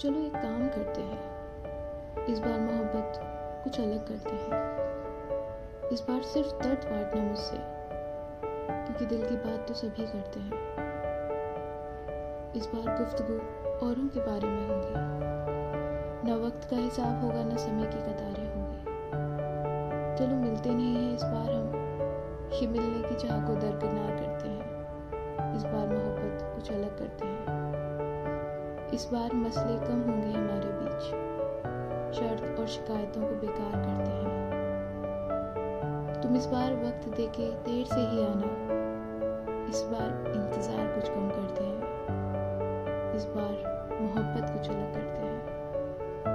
चलो एक काम करते हैं। इस बार मोहब्बत कुछ अलग करते हैं। इस बार सिर्फ़ दर्द बांटना मुझसे, क्योंकि दिल की बात तो सभी करते हैं। इस बार गुफ्तगु औरों के बारे में होगी। न वक्त का हिसाब होगा, न समय की कतारें होंगी। चलो मिलते नहीं हैं, इस बार हम ये मिलने की चाह को दरकिनार करते हैं। इस बार मोहब्बत कुछ अलग करते हैं। इस बार मसले कम होंगे हमारे बीच। शर्त और शिकायतों को बेकार करते हैं। तुम इस बार वक्त देके देर से ही आना। इस बार इंतज़ार कुछ कम करते हैं। इस बार मोहब्बत कुछ अलग